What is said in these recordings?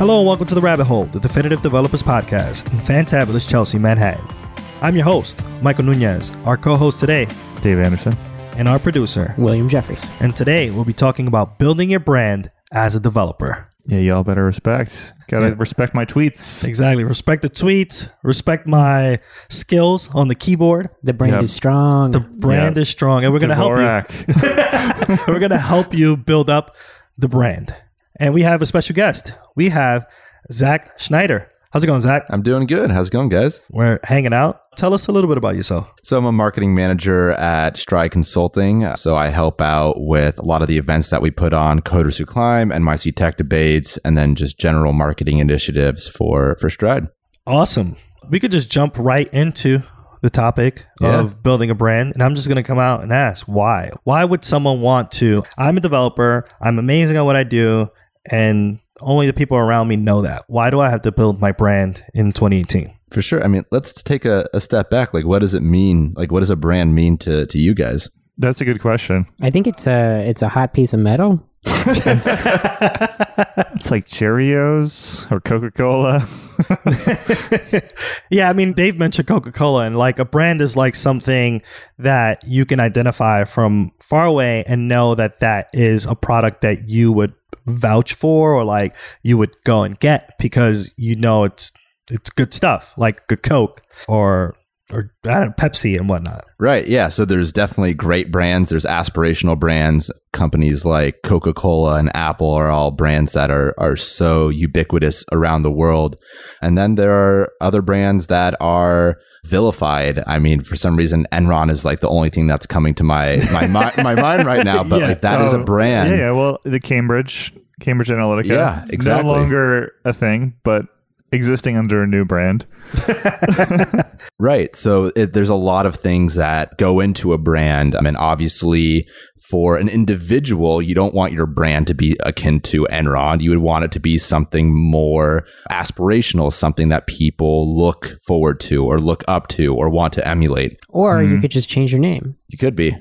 Hello and welcome to The Rabbit Hole, the Definitive Developers Podcast in fantabulous Chelsea, Manhattan. I'm your host, Michael Nunez, our co host today, Dave Anderson. and our producer. William Jeffries. And today we'll be talking about building your brand as a developer. Yeah, y'all better respect. Gotta Yeah. respect my tweets. Exactly. Respect the tweets, respect my skills on the keyboard. The brand Yep. is strong. The brand Yeah. is strong, and we're going to help you. We're going to help you build up the brand. And we have a special guest. We have Zach Schneider. How's it going, Zach? I'm doing good. How's it going, guys? We're hanging out. Tell us a little bit about yourself. So, I'm a marketing manager at Stride Consulting. So, I help out with a lot of the events that we put on Coders Who Climb, NYC Tech Debates, and then just general marketing initiatives for, for Stride. Awesome. We could just jump right into the topic Yeah. of building a brand. And I'm just going to come out and ask why? Why would someone want to? I'm a developer. I'm amazing at what I do. And only the people around me know that. Why do I have to build my brand in 2018? For sure. I mean, let's take a, a step back. Like, what does it mean? Like, what does a brand mean to, to you guys? That's a good question. I think it's a it's a hot piece of metal. It's like Cheerios or Coca Cola. yeah, I mean, they've mentioned Coca Cola, and like a brand is like something that you can identify from far away and know that that is a product that you would vouch for or like you would go and get because you know it's it's good stuff, like a Coke or or I don't know, Pepsi and whatnot. Right. Yeah. So there's definitely great brands. There's aspirational brands. Companies like Coca Cola and Apple are all brands that are, are so ubiquitous around the world. And then there are other brands that are vilified. I mean, for some reason, Enron is like the only thing that's coming to my my, mi- my mind right now. But Yeah. like that is a brand. Yeah, yeah. Well, the Cambridge, Cambridge Analytica. Yeah, exactly. No longer a thing, but existing under a new brand. Right. So it, there's a lot of things that go into a brand. I mean, obviously, for an individual, you don't want your brand to be akin to Enron. You would want it to be something more aspirational, something that people look forward to or look up to or want to emulate. Or you Mhm. could just change your name. You could be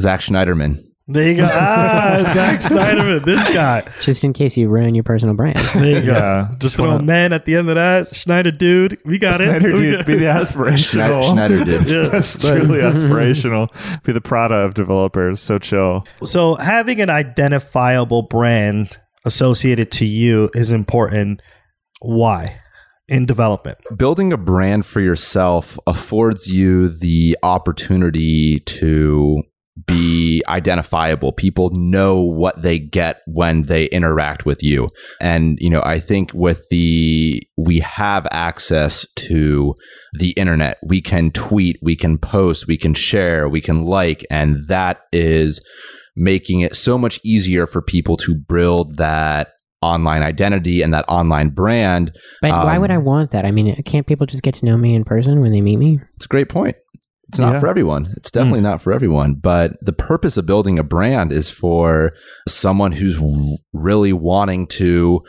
Zach Schneiderman. There you go. Ah, Zach Schneiderman, this guy. Just in case you ruin your personal brand. There you go. Yeah. Just throw a wanna- man at the end of that. Schneider dude. We got Schneider it. We dude, be the Schneider, aspirational. Schneider did. Yeah. That's truly aspirational. Be the Prada of developers. So chill. So having an identifiable brand associated to you is important. Why? In development. building a brand for yourself affords you the opportunity to be identifiable. People know what they get when they interact with you. And, you know, I think with the, we have access to the internet. We can tweet, we can post, we can share, we can like, and that is making it so much easier for people to build that online identity and that online brand But why Um, would I want that? I mean, can't people just get to know me in person when they meet me? It's a great point. It's not Yeah. for everyone. It's definitely hmm. not for everyone. But the purpose of building a brand is for someone who's really wanting to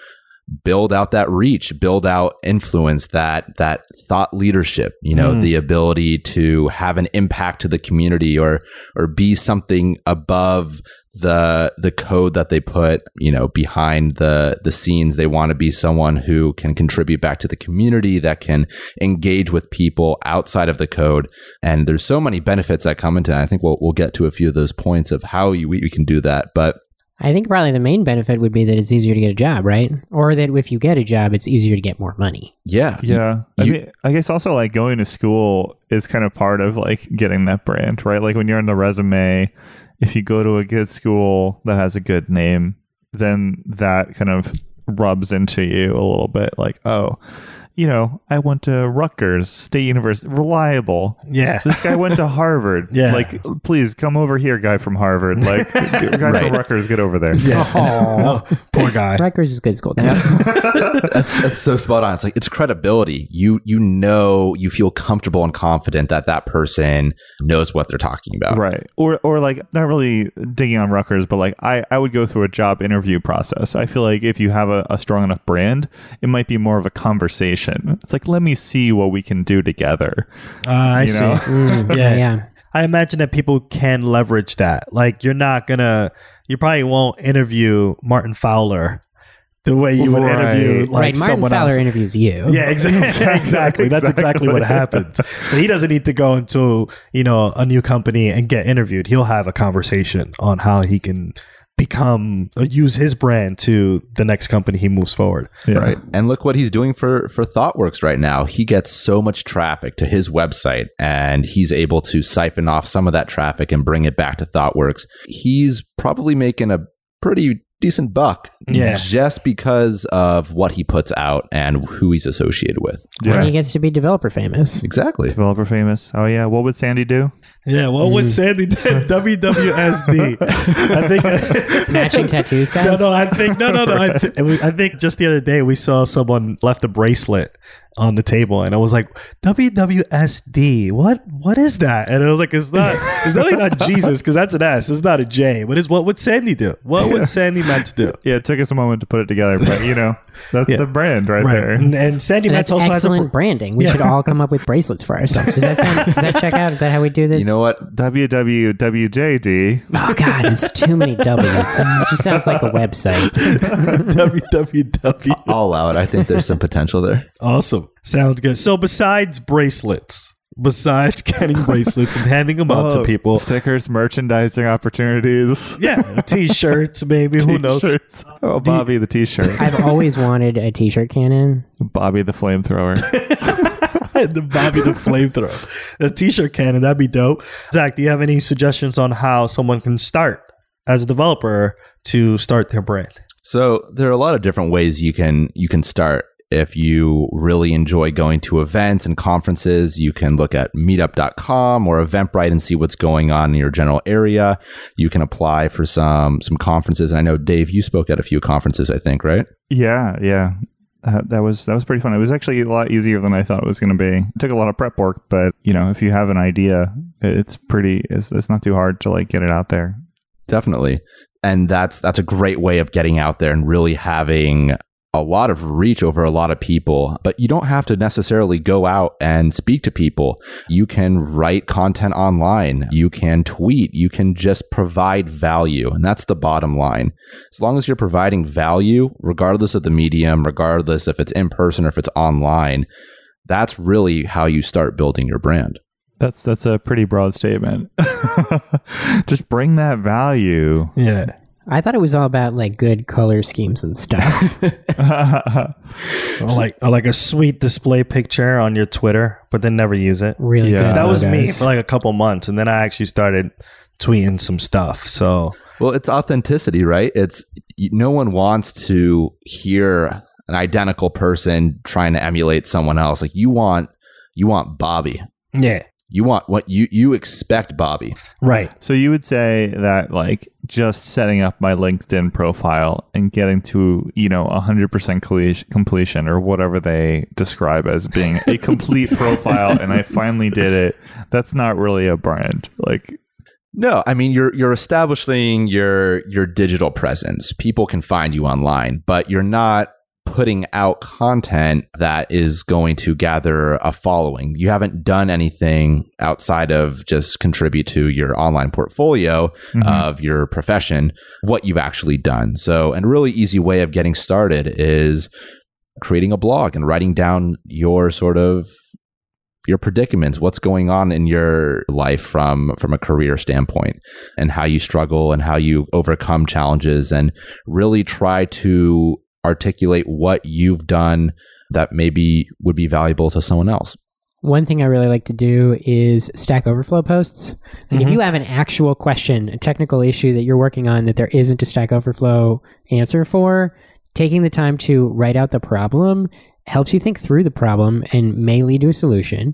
build out that reach, build out influence, that that thought leadership. You know, Mm. the ability to have an impact to the community or or be something above the the code that they put you know behind the the scenes they want to be someone who can contribute back to the community that can engage with people outside of the code and there's so many benefits that come into it. i think we'll, we'll get to a few of those points of how you, we, we can do that but I think probably the main benefit would be that it's easier to get a job, right? Or that if you get a job, it's easier to get more money. yeah Yeah. I you- mean, I guess also like going to school is kind of part of like getting that brand, right? Like when you're on the resume, if you go to a good school that has a good name, then that kind of rubs into you a little bit like, oh, you know, I went to Rutgers State University, reliable. Yeah. This guy went to Harvard. Yeah. Like, please come over here, guy from Harvard. Like, guy Right. from Rutgers, get over there. Yeah. Oh. Poor guy. Rutgers is good school too. that's, that's so spot on. It's like it's credibility. You you know you feel comfortable and confident that that person knows what they're talking about. Right. Or or like not really digging on Rutgers, but like I, I would go through a job interview process. I feel like if you have a, a strong enough brand, it might be more of a conversation. It's like let me see what we can do together. Ah, I You see. know? Mm, Yeah. yeah. I imagine that people can leverage that. Like you're not gonna, you probably won't interview Martin Fowler the way you would Right. interview like right, Martin someone Fowler else. interviews you. Yeah, exactly. exactly. That's exactly what happens. So he doesn't need to go into you know a new company and get interviewed. He'll have a conversation on how he can become uh, use his brand to the next company he moves forward. Yeah. Right. And look what he's doing for for ThoughtWorks right now. He gets so much traffic to his website and he's able to siphon off some of that traffic and bring it back to ThoughtWorks. He's probably making a pretty decent buck Yeah. just because of what he puts out and who he's associated with. And Yeah. he gets to be developer famous. Exactly. Developer famous. Oh yeah. What would Sandi do? Yeah, well, what would mm. Sandi do? WWSD. I think Matching tattoos, guys. No, no, I think no, no, no. I, th- I think just the other day we saw someone left a bracelet on the table, and I was like, WWSD. What? What is that? And I was like, it's not. It's definitely not Jesus because that's an S. It's not a J. But it's what would Sandi do? What would Sandi Metz do? Yeah, it took us a moment to put it together, but you know, that's Yeah. the brand right, Right, there. and, and Sandi And Metz that's also has a. excellent branding. We Yeah. should all come up with bracelets for ourselves. Does that sound? Does that check out? Is that how we do this? You know what? WWWJD. oh God, it's too many W's. This just sounds like a website. WWW. I'll allow it. I think there's some potential there. Awesome. Sounds good. So besides bracelets, besides getting bracelets and handing them out to Oh, people, Stickers, merchandising opportunities. yeah, t-shirts, maybe. Who knows? T-shirts. Oh, Bobby the t-shirt. I've always wanted a T-shirt cannon. Bobby the flamethrower. the Bobby the flamethrower. The t-shirt cannon, that'd be dope. Zach, do you have any suggestions on how someone can start as a developer to start their brand? So there are a lot of different ways you can you can start. If you really enjoy going to events and conferences, you can look at meetup.com or Eventbrite and see what's going on in your general area. You can apply for some some conferences. And I know Dave, you spoke at a few conferences, I think, right? yeah, yeah. Uh, that was that was pretty fun. It was actually a lot easier than I thought it was going to be. It took a lot of prep work, but you know, if you have an idea, it's pretty. It's, it's not too hard to like get it out there. Definitely. And that's that's a great way of getting out there and really having a lot of reach over a lot of people. But you don't have to necessarily go out and speak to people. You can write content online, you can tweet, you can just provide value. And that's the bottom line. As long as you're providing value, regardless of the medium, regardless if it's in person or if it's online, that's really how you start building your brand. That's that's a pretty broad statement. Just bring that value. Yeah. I thought it was all about like good color schemes and stuff. Or like or like a sweet display picture on your Twitter, but then never use it. Really Yeah. good. That was me for like a couple months, and then I actually started tweeting some stuff. So Well, it's authenticity, right? It's no one wants to hear an identical person trying to emulate someone else. Like you want, you want Bobby. yeah, You want what you you expect Bobby. right. So you would say that like just setting up my LinkedIn profile and getting to, you know, 100% completion- completion or whatever they describe as being a complete profile and I finally did it. That's not really a brand. Like No, I mean you're you're establishing your your digital presence. People can find you online, but you're not putting out content that is going to gather a following. You haven't done anything outside of just contribute to your online portfolio mhm. of your profession, what you've actually done. So, and a really easy way of getting started is creating a blog and writing down your sort of your predicaments what's going on in your life from from a career standpoint and how you struggle and how you overcome challenges and really try to articulate what you've done that maybe would be valuable to someone else One thing I really like to do is Stack Overflow posts. Like if Mhm. you have an actual question, a technical issue that you're working on that there isn't a Stack Overflow answer for, taking the time to write out the problem helps you think through the problem and may lead to a solution.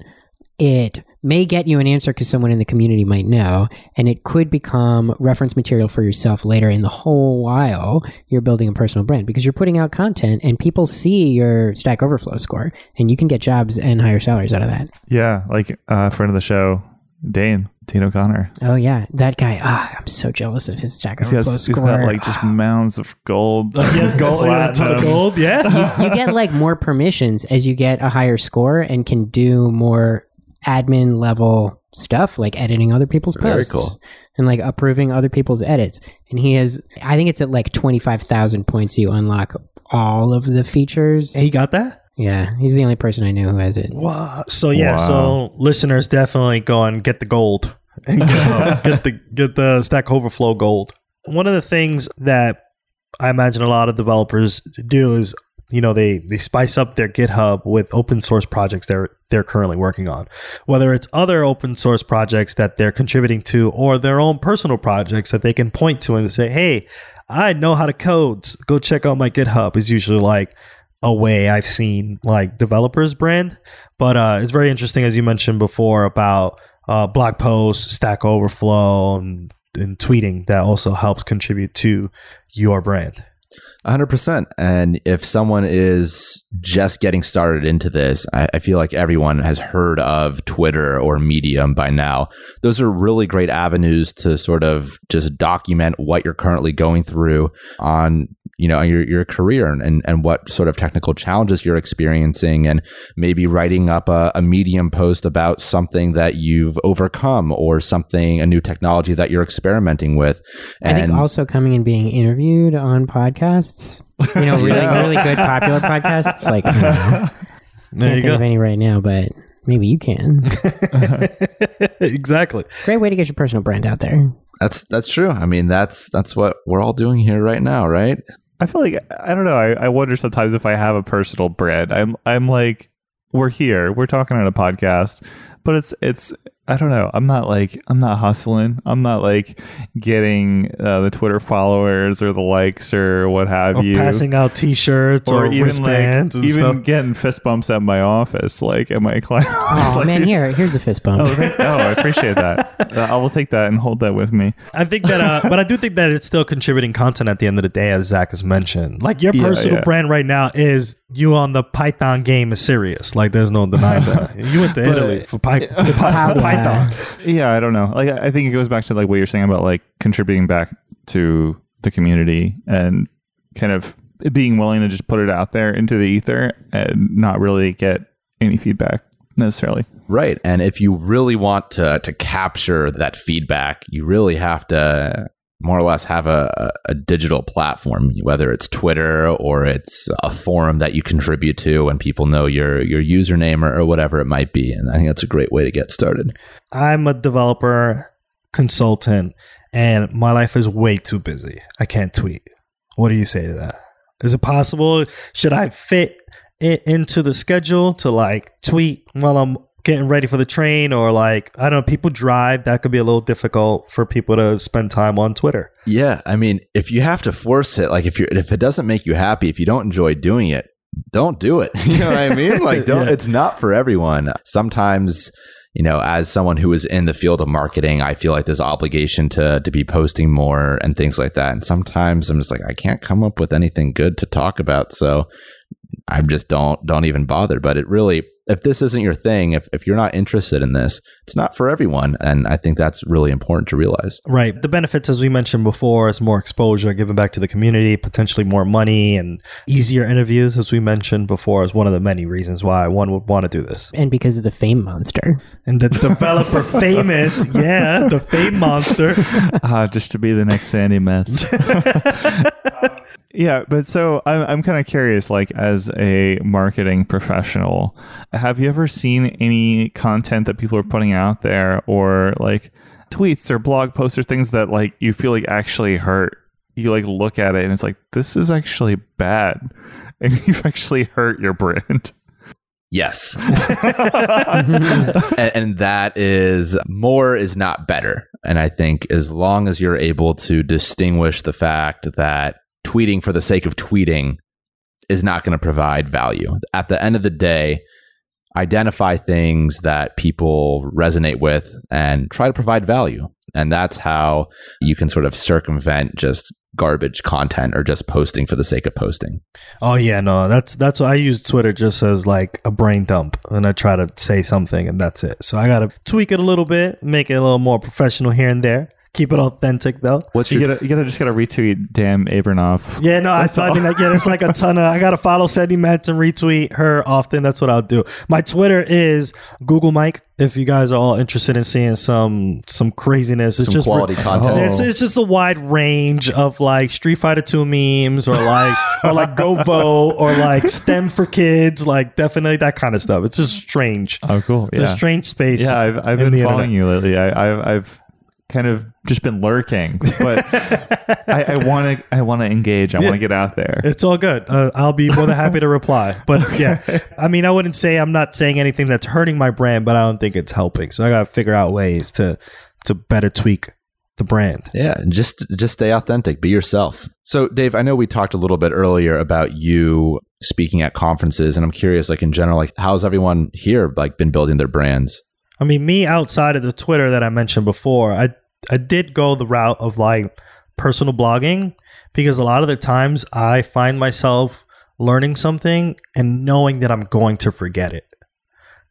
It may get you an answer because someone in the community might know, and it could become reference material for yourself later in the whole while you're building a personal brand because you're putting out content and people see your Stack Overflow score, and you can get jobs and higher salaries out of that. yeah, like a uh, friend of the show, Dane, Dean O'Connor. Oh yeah, that guy. Ah, I'm so jealous of his Stack He's Overflow got, he's score. got like just mounds of gold. He has gold, he has a ton of gold. Yeah. you get like more permissions as you get a higher score and can do more admin level stuff like editing other people's Very posts cool. and like approving other people's edits. And he has, I think it's at like 25,000 points you unlock all of the features. He got that? Yeah, he's the only person I know who has it. Wow. So yeah, Wow. so listeners definitely go and get the gold and get, get the get the Stack Overflow gold. One of the things that I imagine a lot of developers do is you know they they spice up their GitHub with open source projects they're they're currently working on, whether it's other open source projects that they're contributing to or their own personal projects that they can point to and say, hey, I know how to code. Go check out my GitHub. Is usually like a way I've seen like developers brand. But uh, it's very interesting, as you mentioned before, about uh, blog posts, Stack Overflow, and, and tweeting that also helps contribute to your brand. 100%. And if someone is just getting started into this, I, I feel like everyone has heard of Twitter or Medium by now. Those are really great avenues to sort of just document what you're currently going through on you know your your career and, and what sort of technical challenges you're experiencing and maybe writing up a, a medium post about something that you've overcome or something a new technology that you're experimenting with I think also coming and being interviewed on podcasts. You know, really, Yeah. really good popular podcasts. Like, I don't know. There can't you think of any right now, but maybe you can. exactly. Great way to get your personal brand out there. That's that's true. I mean, that's that's what we're all doing here right now, right? I feel like I don't know. I, I wonder sometimes if I have a personal brand. I'm I'm like we're here, we're talking on a podcast, but it's it's I don't know. I'm not like I'm not hustling. I'm not like getting uh, the Twitter followers or the likes or what have Or you. passing out T-shirts or, or even like wristbands and even stuff. getting fist bumps at my office, like at my client. Oh like, man, here, here's a fist bump. Oh, thank- oh, I appreciate that. Uh, I will take that and hold that with me. I think that, uh, but I do think that it's still contributing content at the end of the day, as Zach has mentioned. Like your personal yeah. brand right now is you on the Python game is serious. Like there's no denying that. You went to But- Italy for, Py- for Yeah. Python. Yeah, I don't know. Like, I I think it goes back to like what you're saying about like contributing back to the community and kind of being willing to just put it out there into the ether and not really get any feedback necessarily. Right. And if you really want to to capture that feedback, you really have to more or less have a, a digital platform, whether it's Twitter or it's a forum that you contribute to and people know your your username or, or whatever it might be. And I think that's a great way to get started. I'm a developer consultant, and my life is way too busy. I can't tweet. What do you say to that? Is it possible? Should I fit it into the schedule to like tweet while I'm getting ready for the train, or like I don't know, people drive. That could be a little difficult for people to spend time on Twitter. Yeah, I mean, if you have to force it, like if you if it doesn't make you happy, if you don't enjoy doing it, don't do it. You know what I mean? Like don't Yeah. it's not for everyone. Sometimes, you know, as someone who is in the field of marketing, I feel like there's obligation to to be posting more and things like that. And sometimes I'm just like I can't come up with anything good to talk about, so I just don't don't even bother. But it really if this isn't your thing, if, if you're not interested in this, it's not for everyone. And I think that's really important to realize. Right. The benefits, as we mentioned before, is more exposure given back to the community, potentially more money and easier interviews, as we mentioned before, is one of the many reasons why one would want to do this. And because of the fame monster. And the developer famous, yeah, the fame monster. Ah, just to be the next Sandi Metz. yeah, but so I'm I'm kind of curious, like as a marketing professional, have you ever seen any content that people are putting out there, or like tweets or blog posts or things that like you feel like actually hurt? You like look at it and it's like this is actually bad, and you've actually hurt your brand. Yes. and, and that is more is not better. And I think as long as you're able to distinguish the fact that tweeting for the sake of tweeting is not going to provide value. At the end of the day, identify things that people resonate with and try to provide value. And that's how you can sort of circumvent just garbage content or just posting for the sake of posting. Oh yeah, no, that's that's why I use Twitter just as like a brain dump, and I try to say something, and that's it. So I gotta tweak it a little bit, make it a little more professional here and there. Keep it authentic though. What's You your gotta, you gotta just gotta retweet Dan Abramov. Yeah, no, I, I mean, like, yeah, there's like a ton of. I gotta follow Sandi Metz and retweet her often. That's what I'll do. My Twitter is Google Mike. If you guys are all interested in seeing some some craziness, it's some just quality content? Oh. It's, it's just a wide range of like Street Fighter Two memes or like or like Go Vote or like STEM for kids, like definitely that kind of stuff. It's just strange. Oh, cool. It's Yeah. a strange space. Yeah, I've, I've been following internet. you lately. I, I've, I've kind of just been lurking, but I want to I want to engage. I want to get out there. It's all good. Uh, I'll be more than happy to reply. But yeah, I mean, I wouldn't say I'm not saying anything that's hurting my brand, but I don't think it's helping. So I got to figure out ways to to better tweak the brand. Yeah, and just just stay authentic, be yourself. So, Dave, I know we talked a little bit earlier about you speaking at conferences, and I'm curious, like in general, like how's everyone here like been building their brands? I mean, me outside of the Twitter that I mentioned before, I I did go the route of like personal blogging because a lot of the times I find myself learning something and knowing that I'm going to forget it.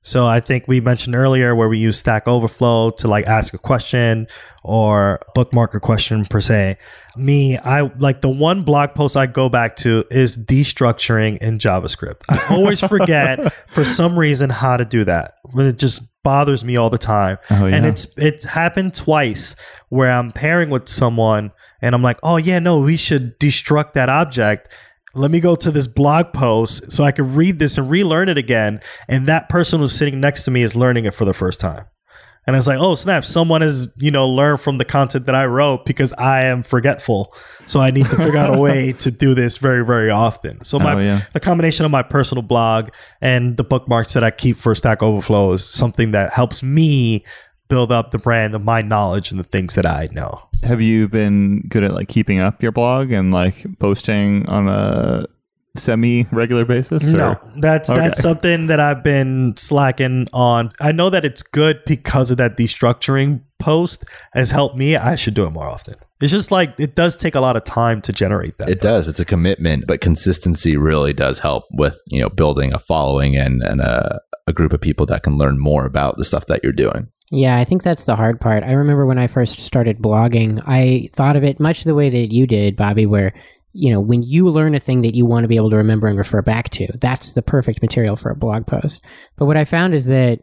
So I think we mentioned earlier where we use Stack Overflow to like ask a question or bookmark a question per se. Me, I like the one blog post I go back to is destructuring in JavaScript. I always forget for some reason how to do that. It just bothers me all the time. Oh, yeah. And it's it's happened twice where I'm pairing with someone and I'm like, "Oh yeah, no, we should destruct that object." Let me go to this blog post so I can read this and relearn it again. And that person who's sitting next to me is learning it for the first time. And I was like, oh snap! Someone has you know learned from the content that I wrote because I am forgetful, so I need to figure out a way to do this very very often. So my Oh, yeah. the combination of my personal blog and the bookmarks that I keep for Stack Overflow is something that helps me build up the brand of my knowledge and the things that I know. Have you been good at like keeping up your blog and like posting on a semi regular basis? or- No, that's Okay. that's something that I've been slacking on. I know that it's good because of that destructuring post has helped me. I should do it more often. It's just like it does take a lot of time to generate that. It does. It's a commitment, but consistency really does help with you know building a following and and a, a group of people that can learn more about the stuff that you're doing. Yeah, I think that's the hard part. I remember when I first started blogging, I thought of it much the way that you did, Bobby, where, you know, when you learn a thing that you want to be able to remember and refer back to, that's the perfect material for a blog post. But what I found is that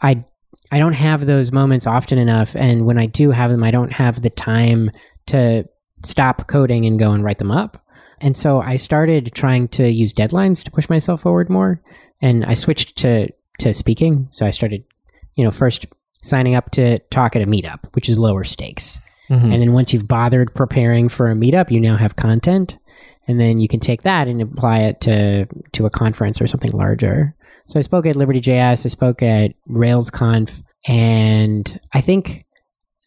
I I don't have those moments often enough and when I do have them, I don't have the time to stop coding and go and write them up. And so I started trying to use deadlines to push myself forward more and I switched to to speaking. So I started, you know, first signing up to talk at a meetup, which is lower stakes. Mhm. And then once you've bothered preparing for a meetup, you now have content. And then you can take that and apply it to, to a conference or something larger. So I spoke at Liberty JS, I spoke at RailsConf, and I think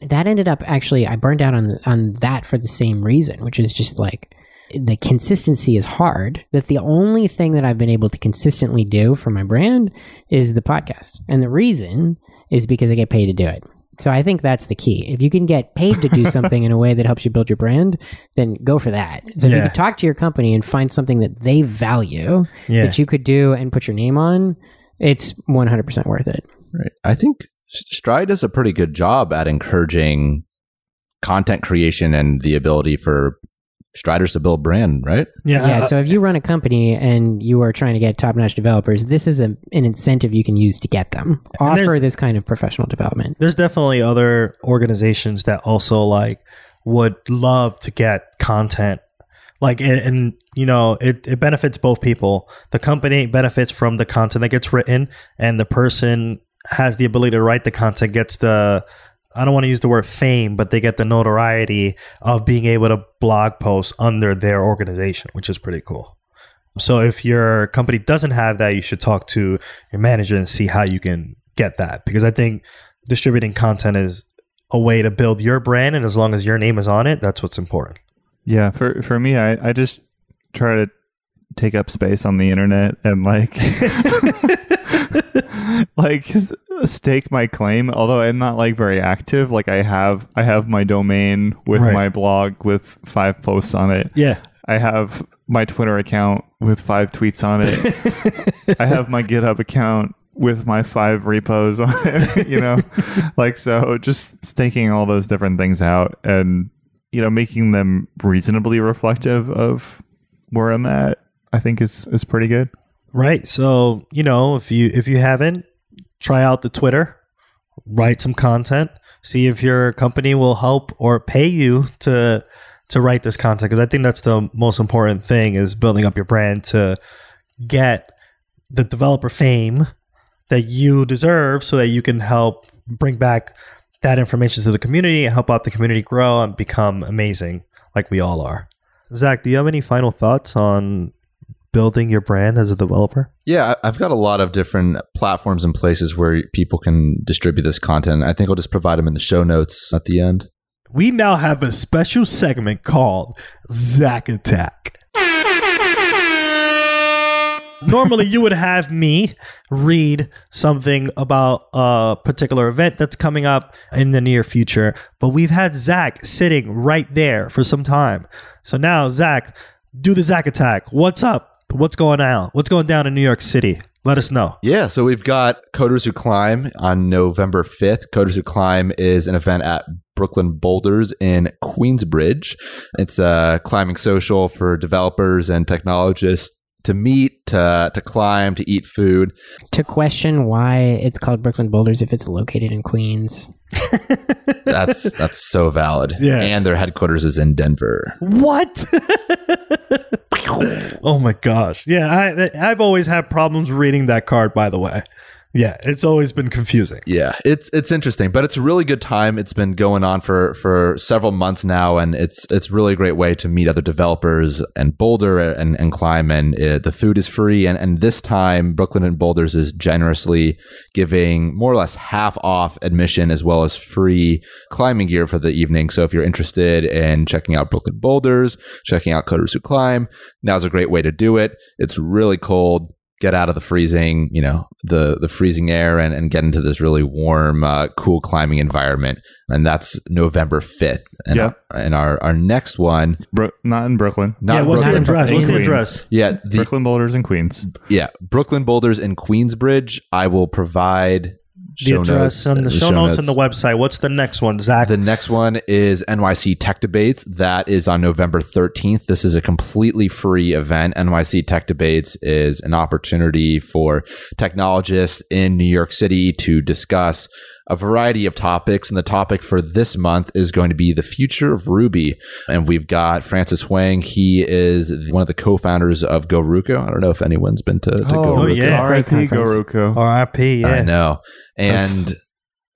that ended up actually I burned out on on that for the same reason, which is just like the consistency is hard. That the only thing that I've been able to consistently do for my brand is the podcast. And the reason is because I get paid to do it. So I think that's the key. If you can get paid to do something in a way that helps you build your brand, then go for that. So if you Yeah. can talk to your company and find something that they value Yeah. that you could do and put your name on, it's 100% worth it. Right. I think Stride does a pretty good job at encouraging content creation and the ability for Striders to build brand, right? yeah, yeah, uh, so if you run a company and you are trying to get top-notch developers, this is a, an incentive you can use to get them. And Offer this kind of professional development. there's definitely other organizations that also like would love to get content like and, and you know it, it benefits both people the company benefits from the content that gets written and the person has the ability to write the content gets the i don't want to use the word fame but they get the notoriety of being able to blog post under their organization which is pretty cool. So if your company doesn't have that you should talk to your manager and see how you can get that because i think distributing content is a way to build your brand and as long as your name is on it that's what's important. Yeah, for for me, I, I just try to take up space on the internet and like like stake my claim. Although I'm not like very active, like I have I have my domain with Right. my blog with five posts on it. yeah I have my Twitter account with five tweets on it. I have my GitHub account with my five repos on it, you know? like, so just staking all those different things out and, you know, making them reasonably reflective of where I'm at, I think is, is pretty good. Right. So, you know, if you if you haven't, try out the Twitter, write some content, see if your company will help or pay you to to write this content because I think that's the most important thing is building up your brand to get the developer fame that you deserve so that you can help bring back that information to the community and help out the community grow and become amazing like we all are. Zach, do you have any final thoughts on building your brand as a developer? Yeah, I- I've got a lot of different platforms and places where people can distribute this content. I think I'll just provide them in the show notes at the end. We now have a special segment called Zach Attack. Normally, you would have me read something about a particular event that's coming up in the near future, but we've had Zach sitting right there for some time. So now, Zach, do the Zach Attack. What's up? What's going on? What's going down in New York City? Let us know. Yeah, so we've got Coders Who Climb on November 5th. Coders Who Climb is an event at Brooklyn Boulders in Queensbridge. It's a climbing social for developers and technologists to meet, to, to climb, to eat food. To question why it's called Brooklyn Boulders if it's located in Queens. That's that's so valid. Yeah. And their headquarters is in Denver. What? oh my gosh. Yeah, I I've always had problems reading that card by the way. Yeah, it's always been confusing. Yeah, it's it's interesting, but it's a really good time. It's been going on for for several months now, and it's it's really a great way to meet other developers and boulder and, and climb. And the food is free, and and this time Brooklyn and Boulders is generously giving more or less half off admission as well as free climbing gear for the evening. So if you're interested in checking out Brooklyn Boulders, checking out Coders Who Climb, now's a great way to do it. It's really cold get out of the freezing, you know, the the freezing air and, and get into this really warm, uh, cool climbing environment. And that's November fifth. And, Yeah. and our our next one, Bro- not in Brooklyn. not yeah, what's the Brooklyn, address? What's the address? yeah, the Brooklyn Boulders in Queens. yeah Brooklyn Boulders in Queensbridge. I will provide The show address notes, and the uh, show notes and the website. What's the next one, Zach? The next one is NYC Tech Debates. That is on November 13th. This is a completely free event. NYC Tech Debates is an opportunity for technologists in New York City to discuss a variety of topics. And the topic for this month is going to be the future of Ruby. And we've got Francis Hwang. He is one of the co founders of GoRuCo. I don't know if anyone's been to, to Oh, GoRuCo. yeah. R.I.P. GoRuCo. R.I.P. I Yeah. know. That's- And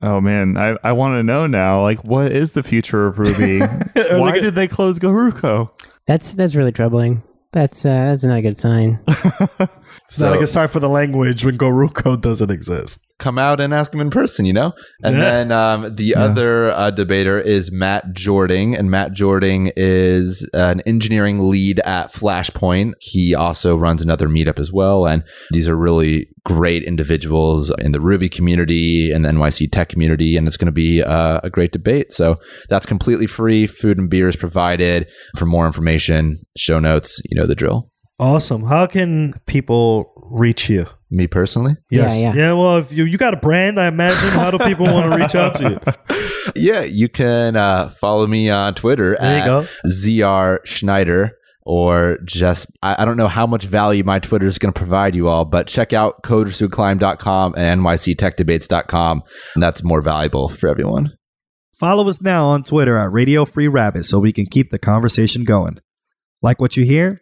Oh man, I, I want to know now. Like, what is the future of Ruby? Why gonna- did they close GoRuCo? That's that's really troubling. That's uh, that's not a good sign. It's not like a sign for the language when GoRuCo doesn't exist. come out and ask him in person, you know? And Yeah. then um, the other uh, debater is Matt Jording. And Matt Jording is an engineering lead at Flashpoint. He also runs another meetup as well. And these are really great individuals in the Ruby community and the NYC tech community. And it's going to be uh, a great debate. So that's completely free. Food and beer is provided. For more information, show notes, you know the drill. Awesome. How can people reach you? Me personally? Yeah, yeah. Yeah, well, if you, you got a brand, I imagine, how do people want to reach out to you? Yeah, you can uh, follow me on Twitter There at. ZR Schneider or just I, I don't know how much value my Twitter is going to provide you all, but check out coderswhoclimb.com and nyctechdebates.com. And that's more valuable for everyone. Follow us now on Twitter at Radio Free Rabbit so we can keep the conversation going. Like what you hear?